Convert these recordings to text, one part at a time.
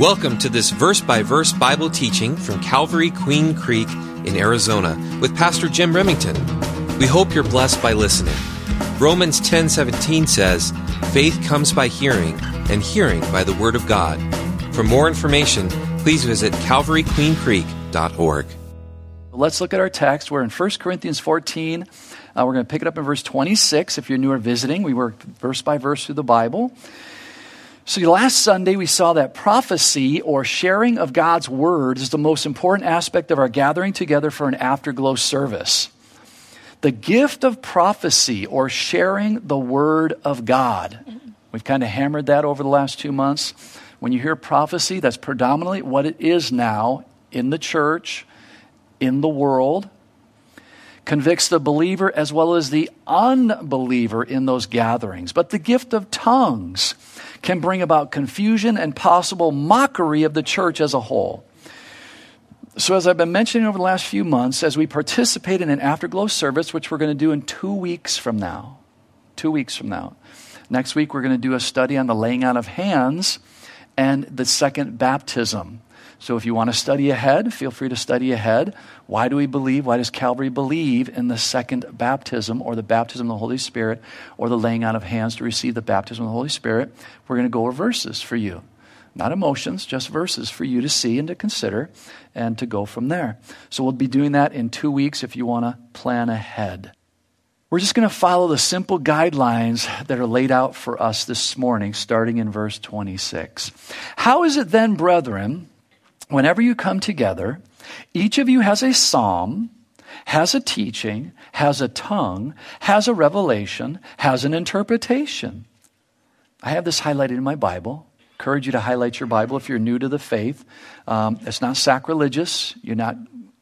Welcome to this verse by verse Bible teaching from Calvary Queen Creek in Arizona with Pastor Jim Remington. We hope you're blessed by listening. Romans 10:17 says, "Faith comes by hearing, and hearing by the word of God." For more information, please visit calvaryqueencreek.org. Let's look at our text. We're in 1 Corinthians 14. Uh, we're going to pick it up in verse 26 if you're new or visiting. We work verse by verse through the Bible. So, last Sunday, we saw that prophecy or sharing of God's word is the most important aspect of our gathering together for an afterglow service. The gift of prophecy or sharing the word of God. We've kind of hammered that over the last two months. When you hear prophecy, that's predominantly what it is now in the church, in the world. Convicts the believer as well as the unbeliever in those gatherings. But the gift of tongues can bring about confusion and possible mockery of the church as a whole. So, as I've been mentioning over the last few months, as we participate in an afterglow service, which we're going to do in two weeks from now, two weeks from now. Next week, we're going to do a study on the laying on of hands and the second baptism. So if you want to study ahead, feel free to study ahead. Why do we believe? Why does Calvary believe in the second baptism or the baptism of the Holy Spirit or the laying on of hands to receive the baptism of the Holy Spirit? We're going to go over verses for you. Not emotions, just verses for you to see and to consider and to go from there. So we'll be doing that in two weeks if you want to plan ahead. We're just going to follow the simple guidelines that are laid out for us this morning, starting in verse 26. How is it then, brethren? Whenever you come together, each of you has a psalm, has a teaching, has a tongue, has a revelation, has an interpretation. I have this highlighted in my Bible. Encourage you to highlight your Bible if you're new to the faith. Um, it's not sacrilegious. You're not,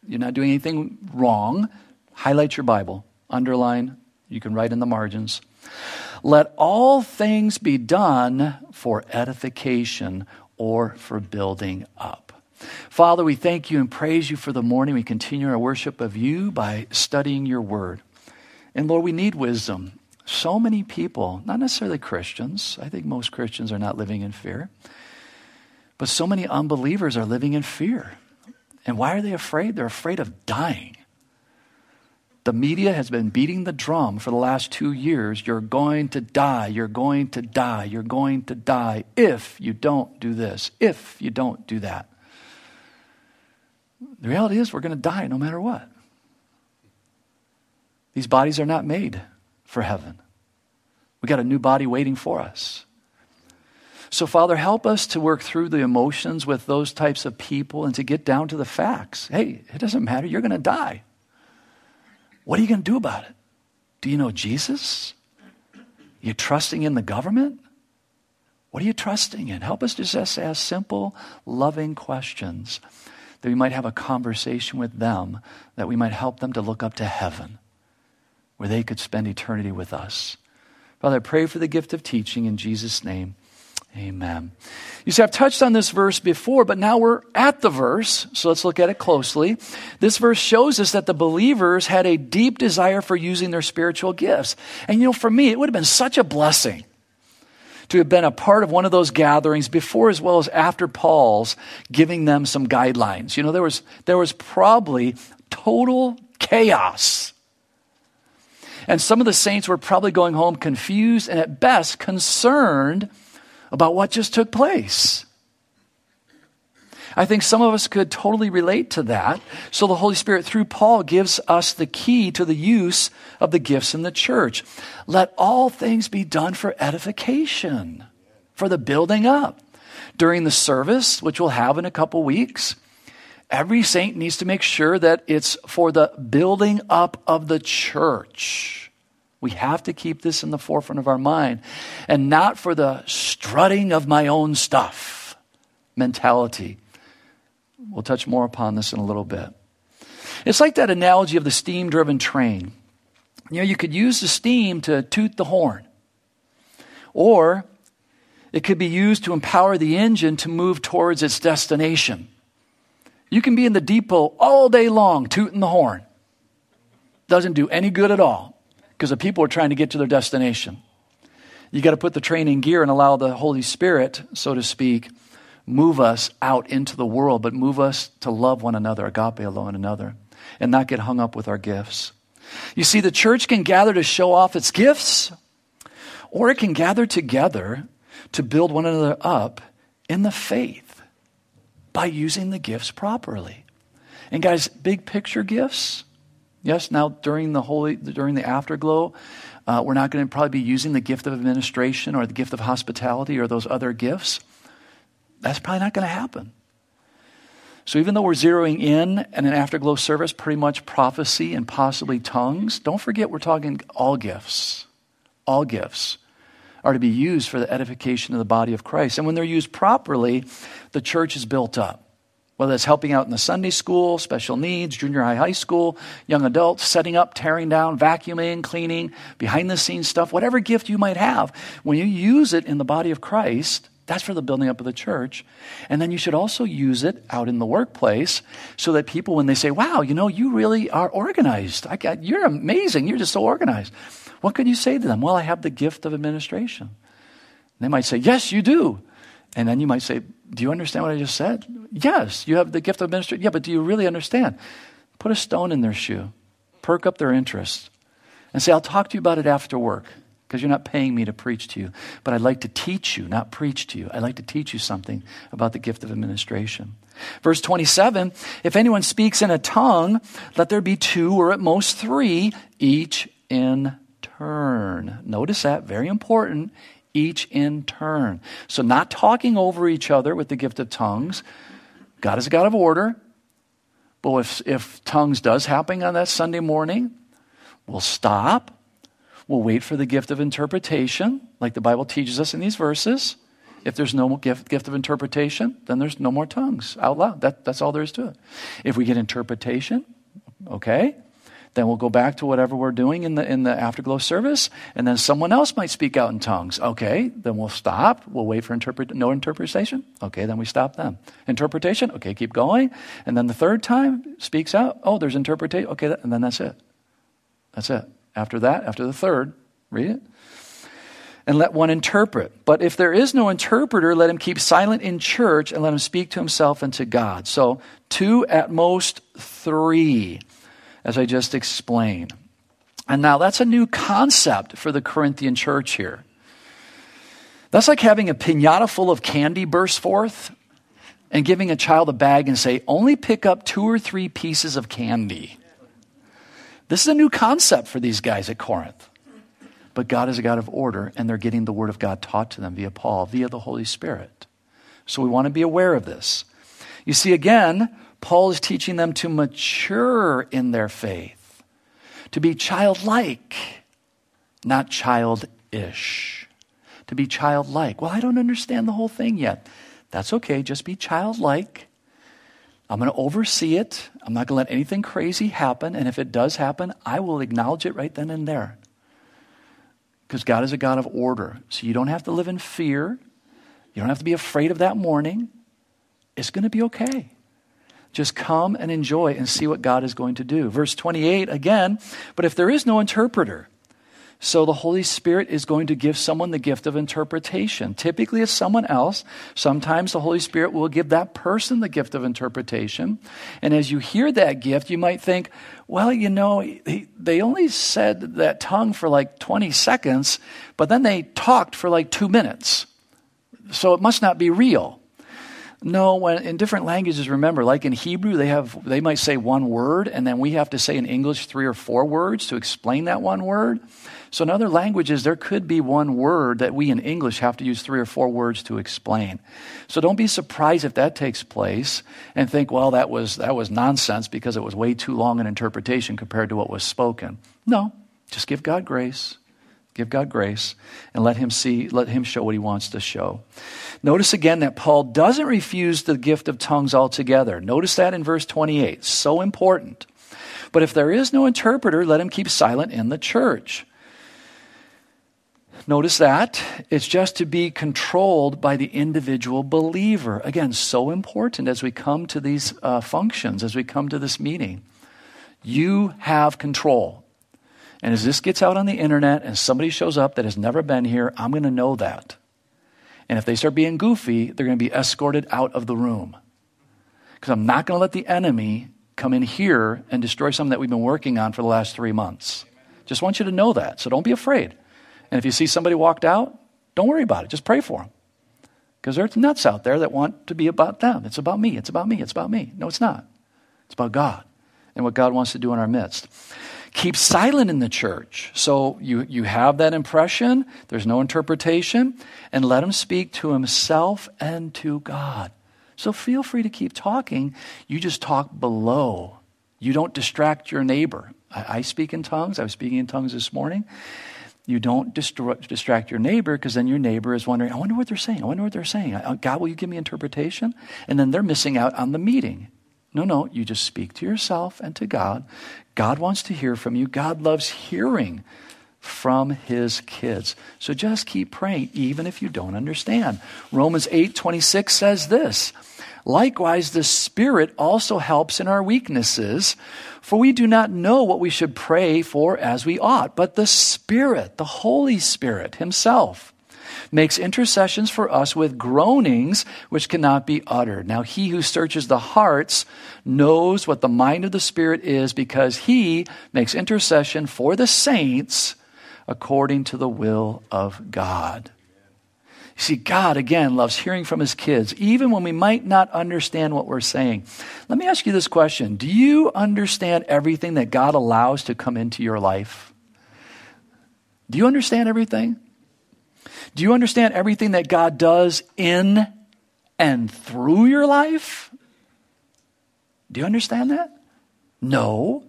you're not doing anything wrong. Highlight your Bible. Underline. You can write in the margins. Let all things be done for edification or for building up. Father, we thank you and praise you for the morning. We continue our worship of you by studying your word. And Lord, we need wisdom. So many people, not necessarily Christians, I think most Christians are not living in fear, but so many unbelievers are living in fear. And why are they afraid? They're afraid of dying. The media has been beating the drum for the last two years. You're going to die. You're going to die. You're going to die if you don't do this, if you don't do that. The reality is, we're going to die no matter what. These bodies are not made for heaven. We got a new body waiting for us. So, Father, help us to work through the emotions with those types of people and to get down to the facts. Hey, it doesn't matter. You're going to die. What are you going to do about it? Do you know Jesus? You trusting in the government? What are you trusting in? Help us just ask simple, loving questions that we might have a conversation with them, that we might help them to look up to heaven, where they could spend eternity with us. Father, I pray for the gift of teaching in Jesus' name. Amen. You see, I've touched on this verse before, but now we're at the verse, so let's look at it closely. This verse shows us that the believers had a deep desire for using their spiritual gifts. And you know, for me, it would have been such a blessing to have been a part of one of those gatherings before as well as after Paul's giving them some guidelines. You know, there was, there was probably total chaos. And some of the saints were probably going home confused and at best concerned about what just took place. I think some of us could totally relate to that. So the Holy Spirit, through Paul, gives us the key to the use of the gifts in the church. Let all things be done for edification, for the building up. During the service, which we'll have in a couple weeks, every saint needs to make sure that it's for the building up of the church. We have to keep this in the forefront of our mind and not for the strutting of my own stuff mentality. We'll touch more upon this in a little bit. It's like that analogy of the steam driven train. You know, you could use the steam to toot the horn, or it could be used to empower the engine to move towards its destination. You can be in the depot all day long tooting the horn. Doesn't do any good at all because the people are trying to get to their destination. You got to put the train in gear and allow the Holy Spirit, so to speak, move us out into the world, but move us to love one another, agape one another, and not get hung up with our gifts. You see, the church can gather to show off its gifts, or it can gather together to build one another up in the faith by using the gifts properly. And guys, big picture gifts. Yes, now during the holy during the afterglow, uh, we're not going to probably be using the gift of administration or the gift of hospitality or those other gifts. That's probably not going to happen. So even though we're zeroing in in an afterglow service, pretty much prophecy and possibly tongues, don't forget we're talking all gifts. All gifts are to be used for the edification of the body of Christ. And when they're used properly, the church is built up. Whether it's helping out in the Sunday school, special needs, junior high, high school, young adults, setting up, tearing down, vacuuming, cleaning, behind the scenes stuff, whatever gift you might have, when you use it in the body of Christ, that's for the building up of the church. And then you should also use it out in the workplace so that people, when they say, wow, you know, you really are organized. Got, you're amazing. You're just so organized. What can you say to them? Well, I have the gift of administration. They might say, Yes, you do. And then you might say, Do you understand what I just said? Yes, you have the gift of administration. Yeah, but do you really understand? Put a stone in their shoe, perk up their interest, and say, I'll talk to you about it after work because you're not paying me to preach to you. But I'd like to teach you, not preach to you. I'd like to teach you something about the gift of administration. Verse 27 If anyone speaks in a tongue, let there be two or at most three, each in turn. Notice that, very important, each in turn. So, not talking over each other with the gift of tongues. God is a God of order. But if, if tongues does happen on that Sunday morning, we'll stop. We'll wait for the gift of interpretation, like the Bible teaches us in these verses. If there's no gift, gift of interpretation, then there's no more tongues out loud. That, that's all there is to it. If we get interpretation, okay, then we'll go back to whatever we're doing in the, in the afterglow service, and then someone else might speak out in tongues. Okay, then we'll stop. We'll wait for interpret, no interpretation. Okay, then we stop them. Interpretation. Okay, keep going. And then the third time speaks out. Oh, there's interpretation. Okay, and then that's it. That's it. After that, after the third, read it. And let one interpret. But if there is no interpreter, let him keep silent in church and let him speak to himself and to God. So, two at most three as I just explained. And now that's a new concept for the Corinthian church here. That's like having a pinata full of candy burst forth and giving a child a bag and say, only pick up two or three pieces of candy. This is a new concept for these guys at Corinth. But God is a God of order, and they're getting the Word of God taught to them via Paul, via the Holy Spirit. So we want to be aware of this. You see, again, Paul is teaching them to mature in their faith, to be childlike, not childish. To be childlike. Well, I don't understand the whole thing yet. That's okay, just be childlike. I'm going to oversee it. I'm not going to let anything crazy happen. And if it does happen, I will acknowledge it right then and there. Because God is a God of order. So you don't have to live in fear. You don't have to be afraid of that morning. It's going to be okay. Just come and enjoy and see what God is going to do. Verse 28 again, but if there is no interpreter, so the Holy Spirit is going to give someone the gift of interpretation. Typically, it's someone else. Sometimes the Holy Spirit will give that person the gift of interpretation. And as you hear that gift, you might think, well, you know, they only said that tongue for like 20 seconds, but then they talked for like two minutes. So it must not be real. No, when in different languages, remember, like in Hebrew, they have they might say one word, and then we have to say in English three or four words to explain that one word. So in other languages, there could be one word that we in English have to use three or four words to explain. So don't be surprised if that takes place and think, well, that was that was nonsense because it was way too long an interpretation compared to what was spoken. No, just give God grace. Give God grace and let him see, let him show what he wants to show. Notice again that Paul doesn't refuse the gift of tongues altogether. Notice that in verse 28. So important. But if there is no interpreter, let him keep silent in the church. Notice that. It's just to be controlled by the individual believer. Again, so important as we come to these uh, functions, as we come to this meeting. You have control. And as this gets out on the internet and somebody shows up that has never been here, I'm going to know that. And if they start being goofy, they're going to be escorted out of the room. Because I'm not going to let the enemy come in here and destroy something that we've been working on for the last three months. Just want you to know that. So don't be afraid. And if you see somebody walked out, don't worry about it. Just pray for them. Because there's nuts out there that want to be about them. It's about me. It's about me. It's about me. No, it's not. It's about God and what God wants to do in our midst. Keep silent in the church. So you, you have that impression, there's no interpretation, and let him speak to himself and to God. So feel free to keep talking. You just talk below. You don't distract your neighbor. I, I speak in tongues. I was speaking in tongues this morning. You don't distract your neighbor because then your neighbor is wondering, I wonder what they're saying. I wonder what they're saying. Uh, God, will you give me interpretation? And then they're missing out on the meeting. No, no, you just speak to yourself and to God. God wants to hear from you. God loves hearing from his kids. So just keep praying even if you don't understand. Romans 8:26 says this, Likewise, the Spirit also helps in our weaknesses, for we do not know what we should pray for as we ought, but the Spirit, the Holy Spirit Himself, makes intercessions for us with groanings which cannot be uttered. Now, He who searches the hearts knows what the mind of the Spirit is because He makes intercession for the saints according to the will of God. See, God, again, loves hearing from his kids, even when we might not understand what we're saying. Let me ask you this question Do you understand everything that God allows to come into your life? Do you understand everything? Do you understand everything that God does in and through your life? Do you understand that? No.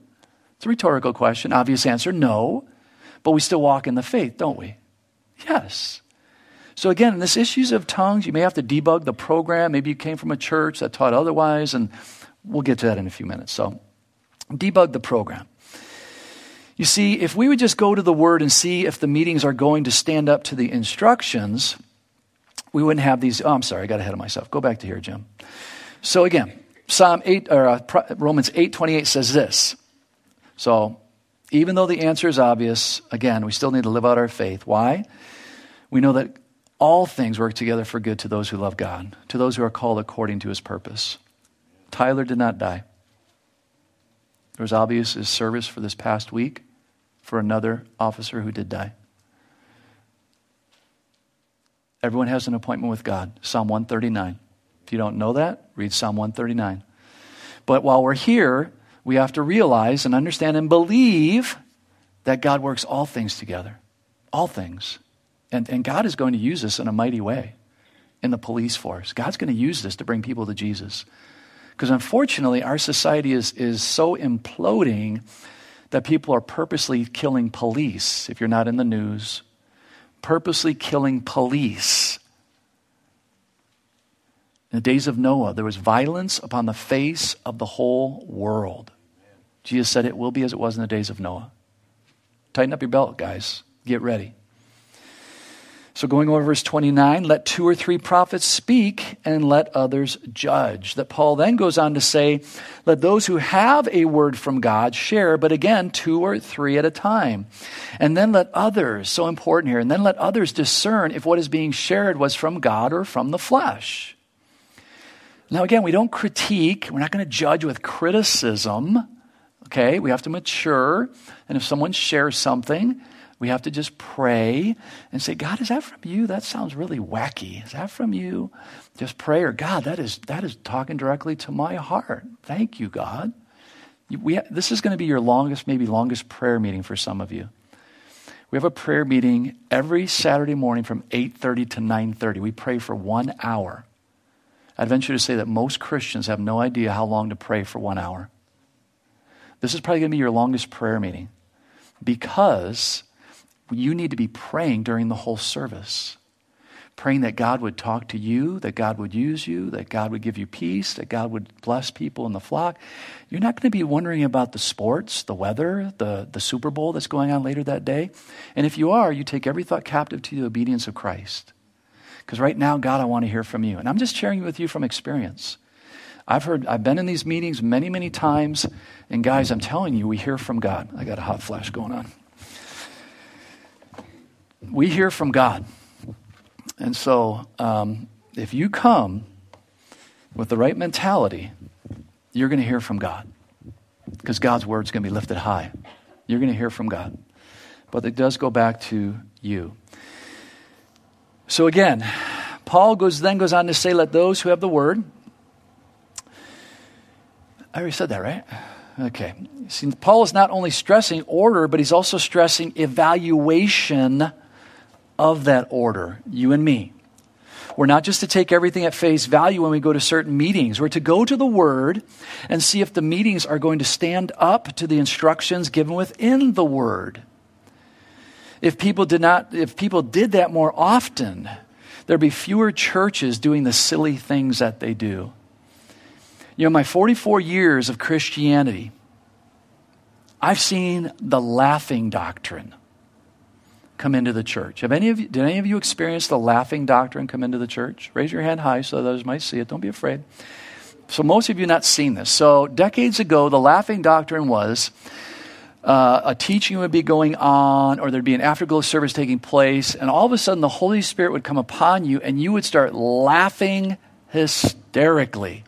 It's a rhetorical question. Obvious answer no. But we still walk in the faith, don't we? Yes. So again, this issues of tongues, you may have to debug the program. Maybe you came from a church that taught otherwise, and we'll get to that in a few minutes. So debug the program. You see, if we would just go to the Word and see if the meetings are going to stand up to the instructions, we wouldn't have these. Oh, I'm sorry, I got ahead of myself. Go back to here, Jim. So again, Psalm 8 or uh, Romans 8:28 says this. So, even though the answer is obvious, again, we still need to live out our faith. Why? We know that all things work together for good to those who love God, to those who are called according to his purpose. Tyler did not die. It was obvious his service for this past week for another officer who did die. Everyone has an appointment with God. Psalm 139. If you don't know that, read Psalm 139. But while we're here, we have to realize and understand and believe that God works all things together. All things. And, and God is going to use this in a mighty way in the police force. God's going to use this to bring people to Jesus. Because unfortunately, our society is, is so imploding that people are purposely killing police, if you're not in the news, purposely killing police. In the days of Noah, there was violence upon the face of the whole world. Jesus said it will be as it was in the days of Noah. Tighten up your belt, guys. Get ready. So, going over verse 29, let two or three prophets speak and let others judge. That Paul then goes on to say, let those who have a word from God share, but again, two or three at a time. And then let others, so important here, and then let others discern if what is being shared was from God or from the flesh. Now, again, we don't critique, we're not going to judge with criticism. Okay, we have to mature. And if someone shares something, we have to just pray and say, God, is that from you? That sounds really wacky. Is that from you? Just pray, or God, that is, that is talking directly to my heart. Thank you, God. We, this is going to be your longest, maybe longest prayer meeting for some of you. We have a prayer meeting every Saturday morning from 8:30 to 9:30. We pray for 1 hour. I'd venture to say that most Christians have no idea how long to pray for 1 hour. This is probably going to be your longest prayer meeting because you need to be praying during the whole service. Praying that God would talk to you, that God would use you, that God would give you peace, that God would bless people in the flock. You're not going to be wondering about the sports, the weather, the, the Super Bowl that's going on later that day. And if you are, you take every thought captive to the obedience of Christ. Because right now, God, I want to hear from you. And I'm just sharing with you from experience. I've heard, I've been in these meetings many, many times, and guys, I'm telling you, we hear from God. I got a hot flash going on we hear from God. And so, um, if you come with the right mentality, you're going to hear from God because God's word is going to be lifted high. You're going to hear from God. But it does go back to you. So again, Paul goes then goes on to say, "Let those who have the word." I already said that, right? Okay. See, Paul is not only stressing order, but he's also stressing evaluation of that order. You and me. We're not just to take everything at face value when we go to certain meetings. We're to go to the Word and see if the meetings are going to stand up to the instructions given within the Word. If people did not, if people did that more often, there'd be fewer churches doing the silly things that they do. You know, my 44 years of Christianity, I've seen the laughing doctrine come into the church. Have any of you, did any of you experience the laughing doctrine come into the church? Raise your hand high so others might see it. Don't be afraid. So, most of you not seen this. So, decades ago, the laughing doctrine was uh, a teaching would be going on, or there'd be an afterglow service taking place, and all of a sudden the Holy Spirit would come upon you, and you would start laughing hysterically.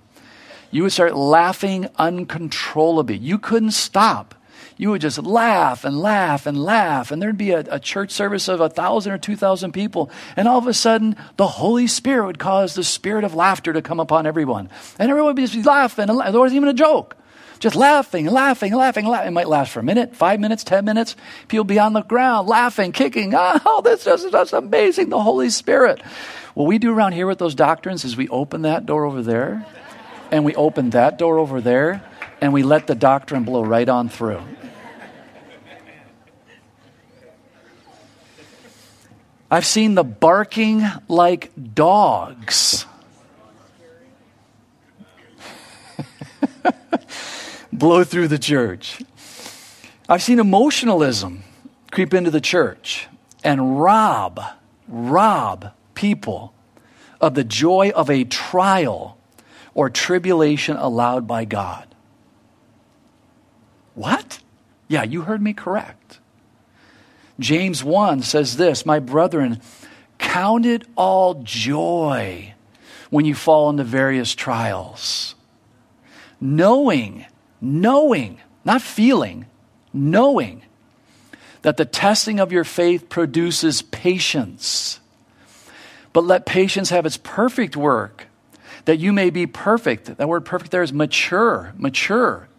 You would start laughing uncontrollably. You couldn't stop you would just laugh and laugh and laugh, and there'd be a, a church service of a thousand or two thousand people, and all of a sudden, the Holy Spirit would cause the spirit of laughter to come upon everyone, and everyone would just be laughing, and there wasn't even a joke. Just laughing, laughing, laughing, laughing. It might last for a minute, five minutes, ten minutes. People be on the ground, laughing, kicking. Ah, oh, this is just amazing, the Holy Spirit. What we do around here with those doctrines is we open that door over there, and we open that door over there, and we let the doctrine blow right on through. I've seen the barking like dogs. blow through the church. I've seen emotionalism creep into the church and rob, rob people of the joy of a trial or tribulation allowed by God. What? Yeah, you heard me correct. James 1 says this My brethren, count it all joy when you fall into various trials. Knowing, knowing, not feeling, knowing that the testing of your faith produces patience. But let patience have its perfect work, that you may be perfect. That word perfect there is mature, mature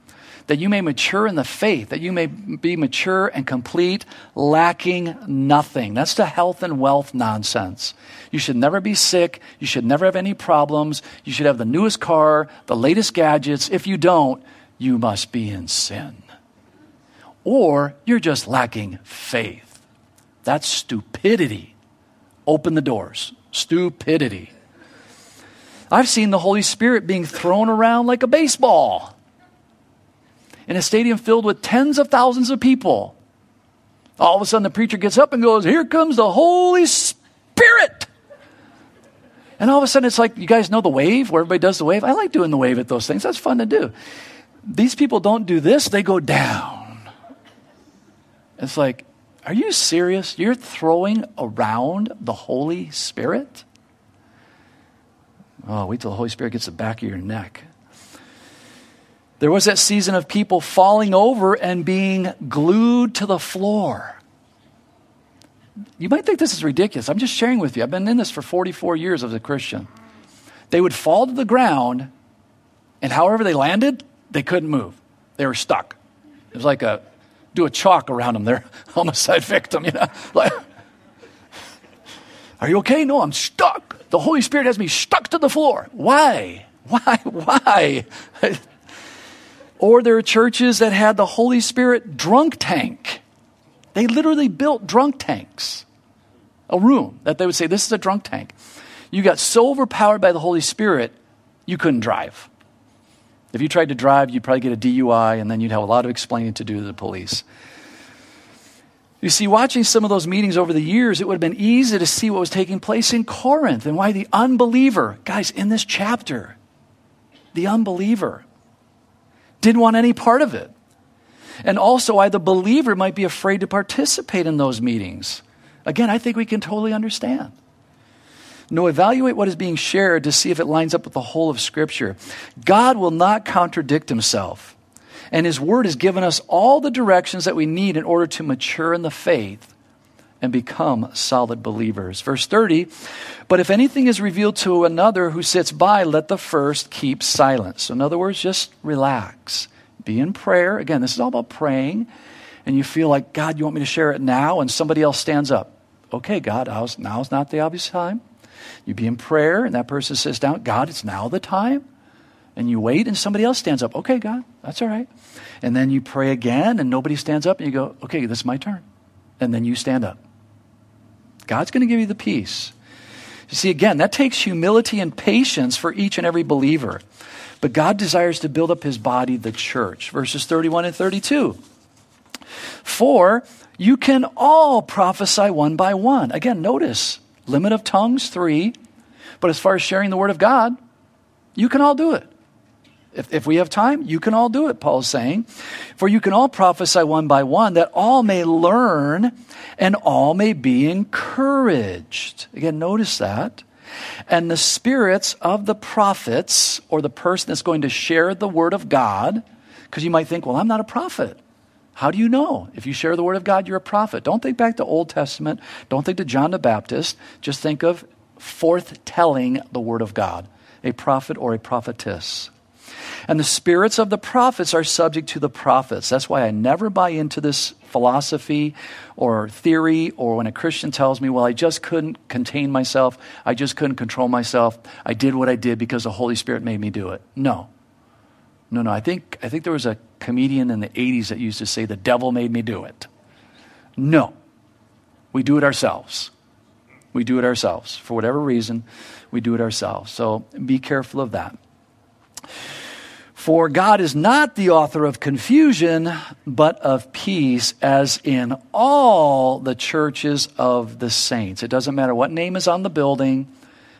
that you may mature in the faith, that you may be mature and complete, lacking nothing. That's the health and wealth nonsense. You should never be sick. You should never have any problems. You should have the newest car, the latest gadgets. If you don't, you must be in sin. Or you're just lacking faith. That's stupidity. Open the doors. Stupidity. I've seen the Holy Spirit being thrown around like a baseball in a stadium filled with tens of thousands of people. All of a sudden, the preacher gets up and goes, Here comes the Holy Spirit. And all of a sudden, it's like, you guys know the wave, where everybody does the wave? I like doing the wave at those things. That's fun to do. These people don't do this, they go down. It's like, are you serious? You're throwing around the Holy Spirit? Oh, wait till the Holy Spirit gets the back of your neck. There was that season of people falling over and being glued to the floor. You might think this is ridiculous. I'm just sharing with you. I've been in this for 44 years as a Christian. They would fall to the ground, and however they landed, they couldn't move. They were stuck. It was like a do a chalk around them. They're homicide victim, you know. Like, are you okay? No, I'm stuck. The Holy Spirit has me stuck to the floor. Why? Why? Why? Or there are churches that had the Holy Spirit drunk tank. They literally built drunk tanks, a room that they would say, This is a drunk tank. You got so overpowered by the Holy Spirit, you couldn't drive. If you tried to drive, you'd probably get a DUI, and then you'd have a lot of explaining to do to the police. You see, watching some of those meetings over the years, it would have been easy to see what was taking place in Corinth and why the unbeliever, guys, in this chapter, the unbeliever didn't want any part of it. And also, why the believer might be afraid to participate in those meetings. Again, I think we can totally understand. No, evaluate what is being shared to see if it lines up with the whole of Scripture. God will not contradict himself. And his word has given us all the directions that we need in order to mature in the faith and become solid believers. Verse 30 But if anything is revealed to another who sits by, let the first keep silence. So, in other words, just relax. Be in prayer. Again, this is all about praying. And you feel like, God, you want me to share it now? And somebody else stands up. Okay, God, now's not the obvious time. You be in prayer, and that person sits down. God, it's now the time. And you wait, and somebody else stands up. Okay, God, that's all right. And then you pray again, and nobody stands up, and you go, Okay, this is my turn. And then you stand up. God's going to give you the peace. You see, again, that takes humility and patience for each and every believer. But God desires to build up his body, the church. Verses 31 and 32. For you can all prophesy one by one. Again, notice limit of tongues, three. But as far as sharing the word of God, you can all do it. If, if we have time, you can all do it, Paul's saying. For you can all prophesy one by one, that all may learn and all may be encouraged. Again, notice that. And the spirits of the prophets, or the person that's going to share the word of God, because you might think, well, I'm not a prophet. How do you know? If you share the word of God, you're a prophet. Don't think back to Old Testament. Don't think to John the Baptist. Just think of forth telling the word of God, a prophet or a prophetess. And the spirits of the prophets are subject to the prophets. That's why I never buy into this philosophy or theory or when a Christian tells me, well, I just couldn't contain myself, I just couldn't control myself, I did what I did because the Holy Spirit made me do it. No. No, no. I think, I think there was a comedian in the 80s that used to say, the devil made me do it. No. We do it ourselves. We do it ourselves. For whatever reason, we do it ourselves. So be careful of that. For God is not the author of confusion, but of peace, as in all the churches of the saints. It doesn't matter what name is on the building,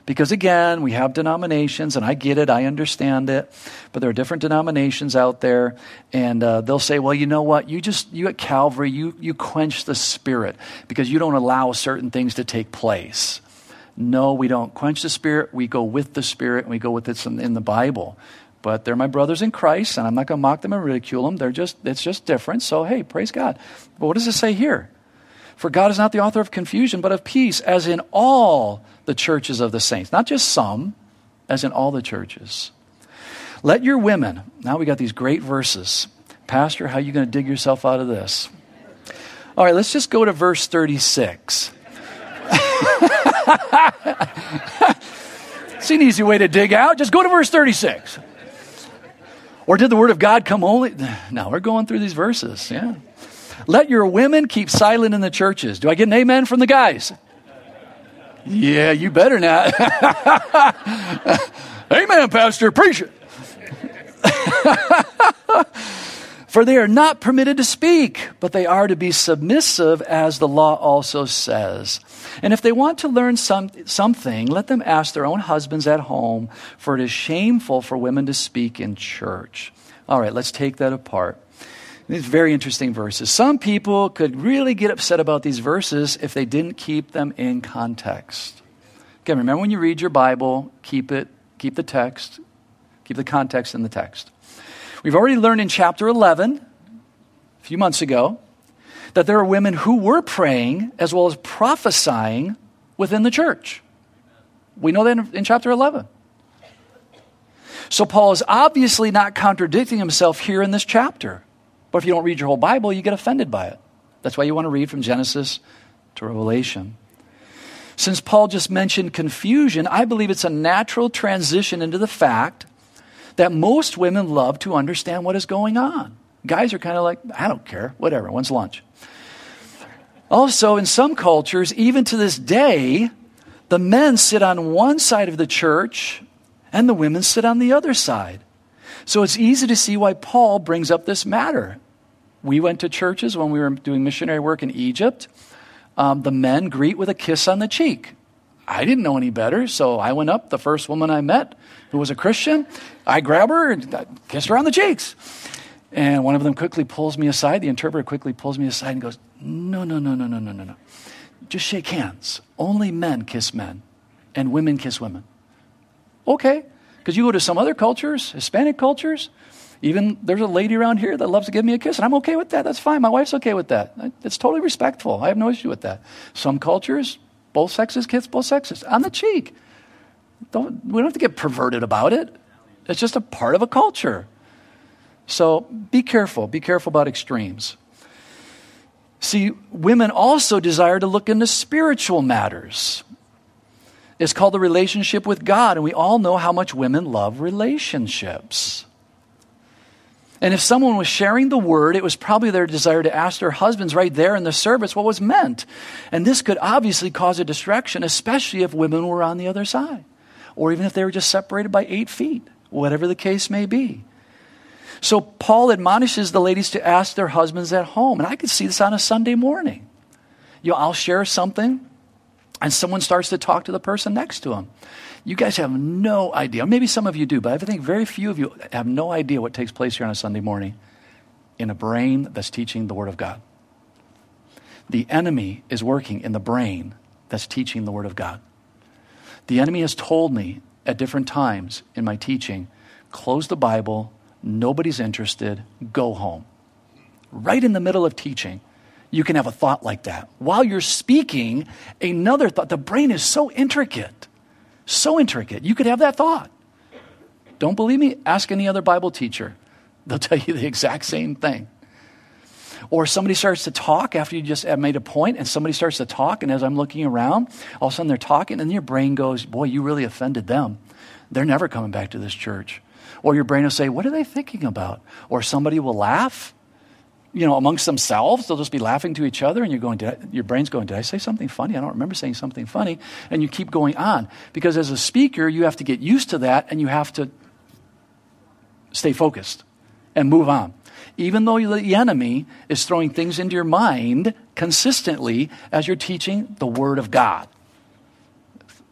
because again, we have denominations, and I get it, I understand it, but there are different denominations out there, and uh, they'll say, well, you know what, you just, you at Calvary, you, you quench the spirit because you don't allow certain things to take place. No, we don't quench the spirit, we go with the spirit, and we go with it in, in the Bible but they're my brothers in Christ, and I'm not going to mock them and ridicule them. They're just, it's just different. So, hey, praise God. But what does it say here? For God is not the author of confusion, but of peace, as in all the churches of the saints. Not just some, as in all the churches. Let your women, now we got these great verses. Pastor, how are you going to dig yourself out of this? All right, let's just go to verse 36. it's an easy way to dig out. Just go to verse 36. Or did the word of God come only? Now we're going through these verses. Yeah. Let your women keep silent in the churches. Do I get an amen from the guys? Yeah, you better not. amen, Pastor. Preach it. For they are not permitted to speak, but they are to be submissive, as the law also says. And if they want to learn some, something, let them ask their own husbands at home, for it is shameful for women to speak in church. All right, let's take that apart. These very interesting verses. Some people could really get upset about these verses if they didn't keep them in context. Again, remember when you read your Bible, keep it, keep the text, keep the context in the text. We've already learned in chapter 11, a few months ago, that there are women who were praying as well as prophesying within the church. We know that in, in chapter 11. So Paul is obviously not contradicting himself here in this chapter. But if you don't read your whole Bible, you get offended by it. That's why you want to read from Genesis to Revelation. Since Paul just mentioned confusion, I believe it's a natural transition into the fact that most women love to understand what is going on. Guys are kind of like, I don't care, whatever, when's lunch? Also, in some cultures, even to this day, the men sit on one side of the church and the women sit on the other side. So it's easy to see why Paul brings up this matter. We went to churches when we were doing missionary work in Egypt. Um, the men greet with a kiss on the cheek. I didn't know any better, so I went up. The first woman I met who was a Christian, I grab her and kiss her on the cheeks. And one of them quickly pulls me aside. The interpreter quickly pulls me aside and goes, No, no, no, no, no, no, no, no. Just shake hands. Only men kiss men. and women kiss women. Okay, because you go to some other cultures, Hispanic cultures, even there's a lady around here that loves to give me a kiss, and I'm okay with that. That's fine. My wife's okay with that. It's totally respectful. I have no issue with that. Some cultures, both sexes kiss both sexes on the cheek. Don't, we don't have to get perverted about it. It's just a part of a culture. So be careful. Be careful about extremes. See, women also desire to look into spiritual matters. It's called the relationship with God, and we all know how much women love relationships. And if someone was sharing the word, it was probably their desire to ask their husbands right there in the service what was meant. And this could obviously cause a distraction, especially if women were on the other side, or even if they were just separated by eight feet, whatever the case may be. So Paul admonishes the ladies to ask their husbands at home. And I could see this on a Sunday morning. You know, I'll share something, and someone starts to talk to the person next to them. You guys have no idea. Maybe some of you do, but I think very few of you have no idea what takes place here on a Sunday morning in a brain that's teaching the Word of God. The enemy is working in the brain that's teaching the Word of God. The enemy has told me at different times in my teaching close the Bible, nobody's interested, go home. Right in the middle of teaching, you can have a thought like that. While you're speaking, another thought, the brain is so intricate. So intricate. You could have that thought. Don't believe me? Ask any other Bible teacher. They'll tell you the exact same thing. Or somebody starts to talk after you just made a point, and somebody starts to talk, and as I'm looking around, all of a sudden they're talking, and your brain goes, Boy, you really offended them. They're never coming back to this church. Or your brain will say, What are they thinking about? Or somebody will laugh, you know, amongst themselves. They'll just be laughing to each other, and you're going, your brain's going, Did I say something funny? I don't remember saying something funny. And you keep going on. Because as a speaker, you have to get used to that, and you have to stay focused and move on. Even though the enemy is throwing things into your mind consistently as you're teaching the Word of God.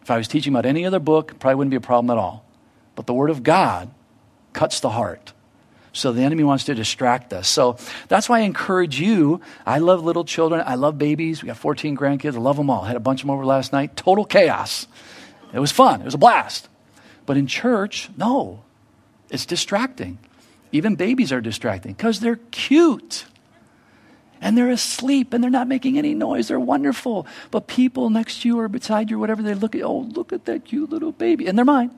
If I was teaching about any other book, probably wouldn't be a problem at all. But the Word of God cuts the heart. So the enemy wants to distract us. So that's why I encourage you. I love little children. I love babies. We got 14 grandkids. I love them all. I had a bunch of them over last night. Total chaos. It was fun. It was a blast. But in church, no. It's distracting. Even babies are distracting because they're cute. And they're asleep and they're not making any noise. They're wonderful. But people next to you or beside you or whatever, they look at, oh, look at that cute little baby. And they're mine.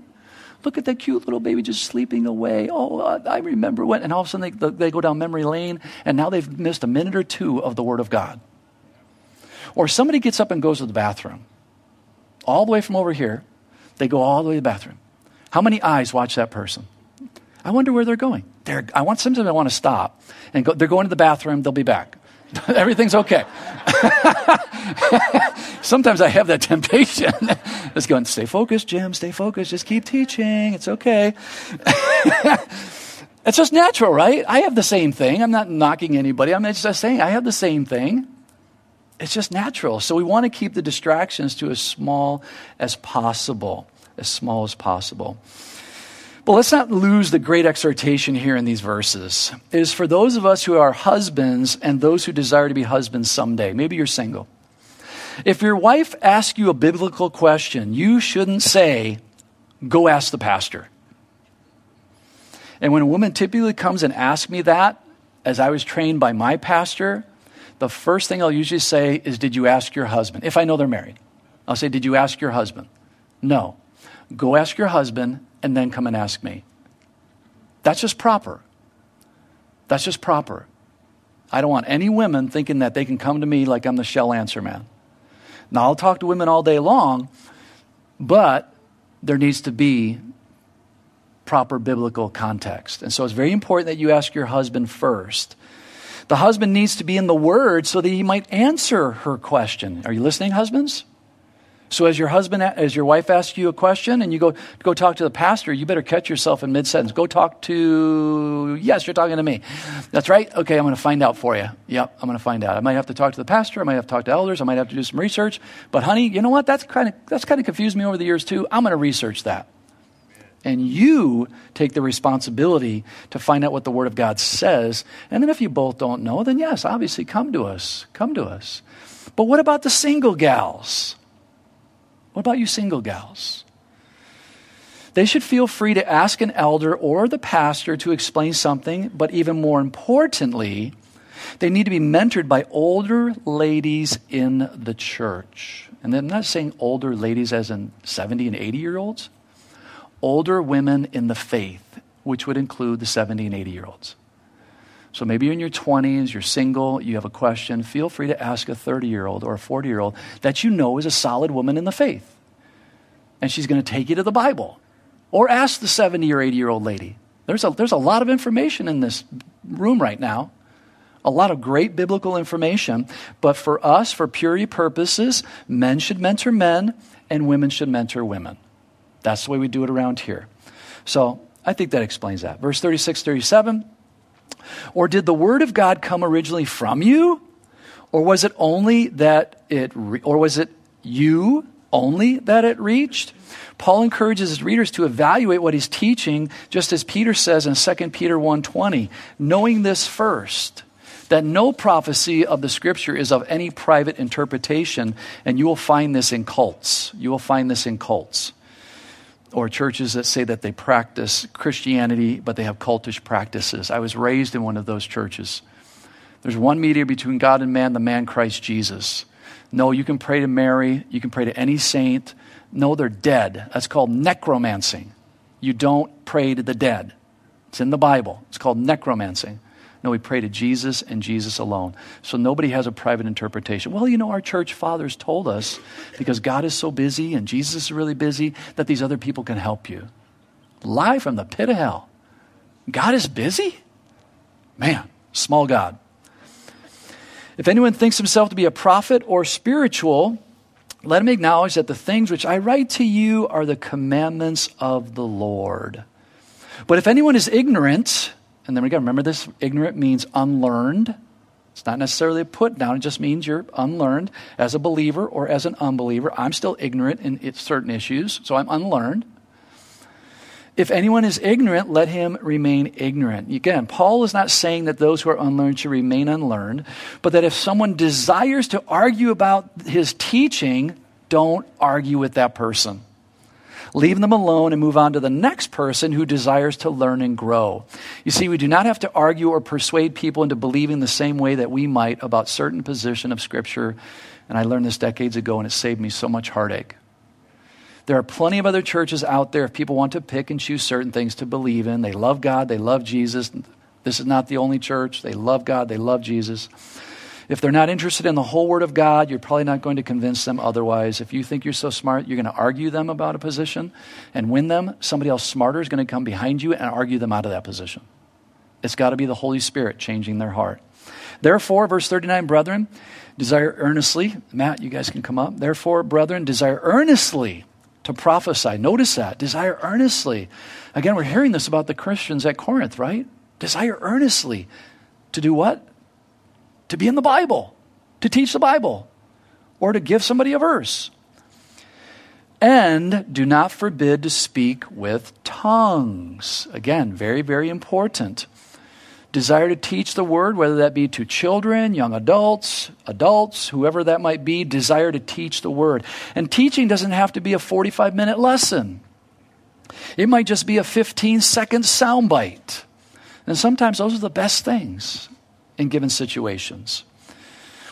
Look at that cute little baby just sleeping away. Oh, I remember when. And all of a sudden they, they go down memory lane, and now they've missed a minute or two of the Word of God. Or somebody gets up and goes to the bathroom, all the way from over here. They go all the way to the bathroom. How many eyes watch that person? I wonder where they're going. They're, I want sometimes I want to stop and go, they're going to the bathroom. They'll be back. Everything's okay. Sometimes I have that temptation. Just going, stay focused, Jim, stay focused, just keep teaching. It's okay. it's just natural, right? I have the same thing. I'm not knocking anybody. I'm just saying I have the same thing. It's just natural. So we want to keep the distractions to as small as possible, as small as possible. But let's not lose the great exhortation here in these verses. It is for those of us who are husbands and those who desire to be husbands someday. Maybe you're single. If your wife asks you a biblical question, you shouldn't say, Go ask the pastor. And when a woman typically comes and asks me that, as I was trained by my pastor, the first thing I'll usually say is, Did you ask your husband? If I know they're married, I'll say, Did you ask your husband? No. Go ask your husband and then come and ask me. That's just proper. That's just proper. I don't want any women thinking that they can come to me like I'm the shell answer man. Now, I'll talk to women all day long, but there needs to be proper biblical context. And so it's very important that you ask your husband first. The husband needs to be in the Word so that he might answer her question. Are you listening, husbands? So as your husband, as your wife asks you a question and you go, go talk to the pastor, you better catch yourself in mid-sentence. Go talk to, yes, you're talking to me. That's right. Okay, I'm going to find out for you. Yep, I'm going to find out. I might have to talk to the pastor. I might have to talk to elders. I might have to do some research. But honey, you know what? That's kind of, that's kind of confused me over the years too. I'm going to research that. And you take the responsibility to find out what the Word of God says. And then if you both don't know, then yes, obviously come to us. Come to us. But what about the single gals? What about you single gals? They should feel free to ask an elder or the pastor to explain something, but even more importantly, they need to be mentored by older ladies in the church. And I'm not saying older ladies as in 70 and 80 year olds, older women in the faith, which would include the 70 and 80 year olds. So maybe you're in your 20s, you're single, you have a question, feel free to ask a 30 year old or a 40 year old that you know is a solid woman in the faith. And she's going to take you to the Bible. Or ask the 70 or 80 year old lady. There's a, there's a lot of information in this room right now. A lot of great biblical information. But for us, for purity purposes, men should mentor men and women should mentor women. That's the way we do it around here. So I think that explains that. Verse 36, 37. Or did the word of God come originally from you? Or was it only that it, re- or was it you only that it reached? Paul encourages his readers to evaluate what he's teaching, just as Peter says in 2 Peter 1:20, knowing this first, that no prophecy of the scripture is of any private interpretation, and you will find this in cults. You will find this in cults. Or churches that say that they practice Christianity, but they have cultish practices. I was raised in one of those churches. There's one mediator between God and man, the man Christ Jesus. No, you can pray to Mary, you can pray to any saint. No, they're dead. That's called necromancing. You don't pray to the dead. It's in the Bible. It's called necromancing. No, we pray to Jesus and Jesus alone. So nobody has a private interpretation. Well, you know, our church fathers told us because God is so busy and Jesus is really busy that these other people can help you. Lie from the pit of hell. God is busy? Man, small God. If anyone thinks himself to be a prophet or spiritual, let him acknowledge that the things which I write to you are the commandments of the Lord. But if anyone is ignorant, and then we go, remember this ignorant means unlearned. It's not necessarily a put down, it just means you're unlearned as a believer or as an unbeliever. I'm still ignorant in certain issues, so I'm unlearned. If anyone is ignorant, let him remain ignorant. Again, Paul is not saying that those who are unlearned should remain unlearned, but that if someone desires to argue about his teaching, don't argue with that person. Leave them alone and move on to the next person who desires to learn and grow. You see, we do not have to argue or persuade people into believing the same way that we might about certain position of Scripture. And I learned this decades ago, and it saved me so much heartache. There are plenty of other churches out there if people want to pick and choose certain things to believe in. They love God, they love Jesus. This is not the only church. They love God, they love Jesus. If they're not interested in the whole Word of God, you're probably not going to convince them otherwise. If you think you're so smart, you're going to argue them about a position and win them. Somebody else smarter is going to come behind you and argue them out of that position. It's got to be the Holy Spirit changing their heart. Therefore, verse 39, brethren, desire earnestly. Matt, you guys can come up. Therefore, brethren, desire earnestly to prophesy. Notice that. Desire earnestly. Again, we're hearing this about the Christians at Corinth, right? Desire earnestly to do what? To be in the Bible, to teach the Bible, or to give somebody a verse. And do not forbid to speak with tongues. Again, very, very important desire to teach the word, whether that be to children, young adults, adults, whoever that might be, desire to teach the word. And teaching doesn't have to be a 45 minute lesson, it might just be a 15 second soundbite. And sometimes those are the best things in given situations.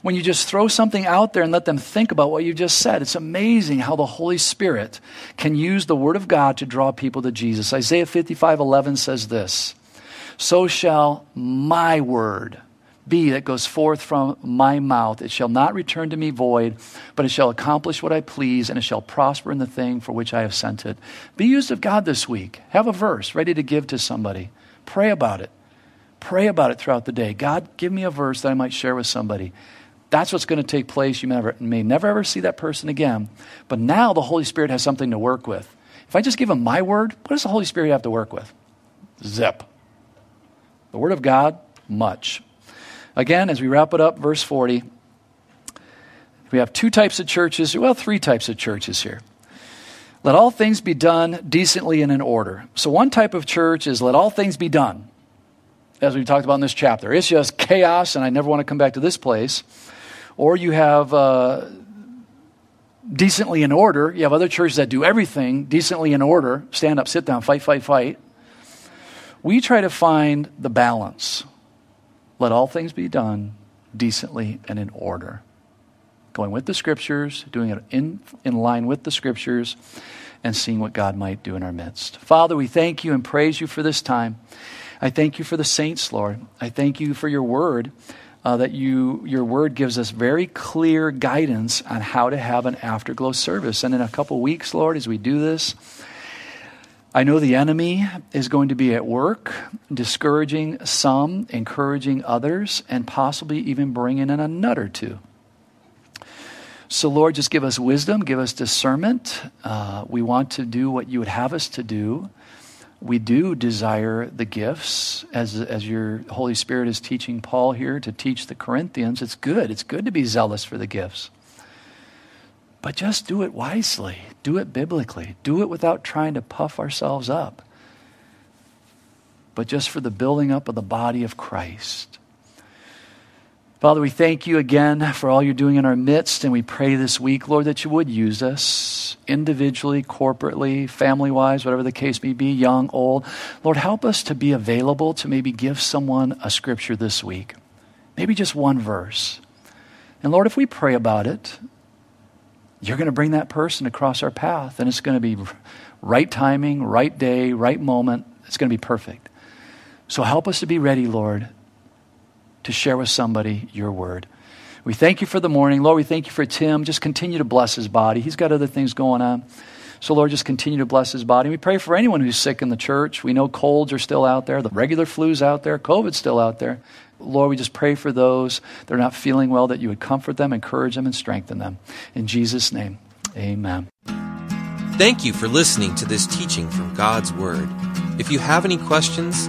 When you just throw something out there and let them think about what you just said, it's amazing how the Holy Spirit can use the Word of God to draw people to Jesus. Isaiah 55 11 says this so shall my word be that goes forth from my mouth. It shall not return to me void, but it shall accomplish what I please, and it shall prosper in the thing for which I have sent it. Be used of God this week. Have a verse ready to give to somebody. Pray about it. Pray about it throughout the day. God, give me a verse that I might share with somebody. That's what's going to take place. You may never, may never ever see that person again. But now the Holy Spirit has something to work with. If I just give him my word, what does the Holy Spirit have to work with? Zip. The Word of God, much. Again, as we wrap it up, verse 40, we have two types of churches, well, three types of churches here. Let all things be done decently and in order. So, one type of church is let all things be done, as we talked about in this chapter. It's just chaos, and I never want to come back to this place. Or you have uh, decently in order. You have other churches that do everything decently in order stand up, sit down, fight, fight, fight. We try to find the balance. Let all things be done decently and in order. Going with the scriptures, doing it in, in line with the scriptures, and seeing what God might do in our midst. Father, we thank you and praise you for this time. I thank you for the saints, Lord. I thank you for your word. Uh, that you your word gives us very clear guidance on how to have an afterglow service. And in a couple weeks, Lord, as we do this, I know the enemy is going to be at work, discouraging some, encouraging others, and possibly even bringing in a nut or two. So, Lord, just give us wisdom, give us discernment. Uh, we want to do what you would have us to do. We do desire the gifts, as, as your Holy Spirit is teaching Paul here to teach the Corinthians. It's good. It's good to be zealous for the gifts. But just do it wisely, do it biblically, do it without trying to puff ourselves up, but just for the building up of the body of Christ. Father, we thank you again for all you're doing in our midst, and we pray this week, Lord, that you would use us individually, corporately, family wise, whatever the case may be, young, old. Lord, help us to be available to maybe give someone a scripture this week, maybe just one verse. And Lord, if we pray about it, you're going to bring that person across our path, and it's going to be right timing, right day, right moment. It's going to be perfect. So help us to be ready, Lord, to share with somebody your word. We thank you for the morning. Lord, we thank you for Tim. Just continue to bless his body. He's got other things going on. So, Lord, just continue to bless his body. We pray for anyone who's sick in the church. We know colds are still out there, the regular flu's out there, COVID's still out there. Lord, we just pray for those that are not feeling well, that you would comfort them, encourage them, and strengthen them. In Jesus' name, amen. Thank you for listening to this teaching from God's Word. If you have any questions,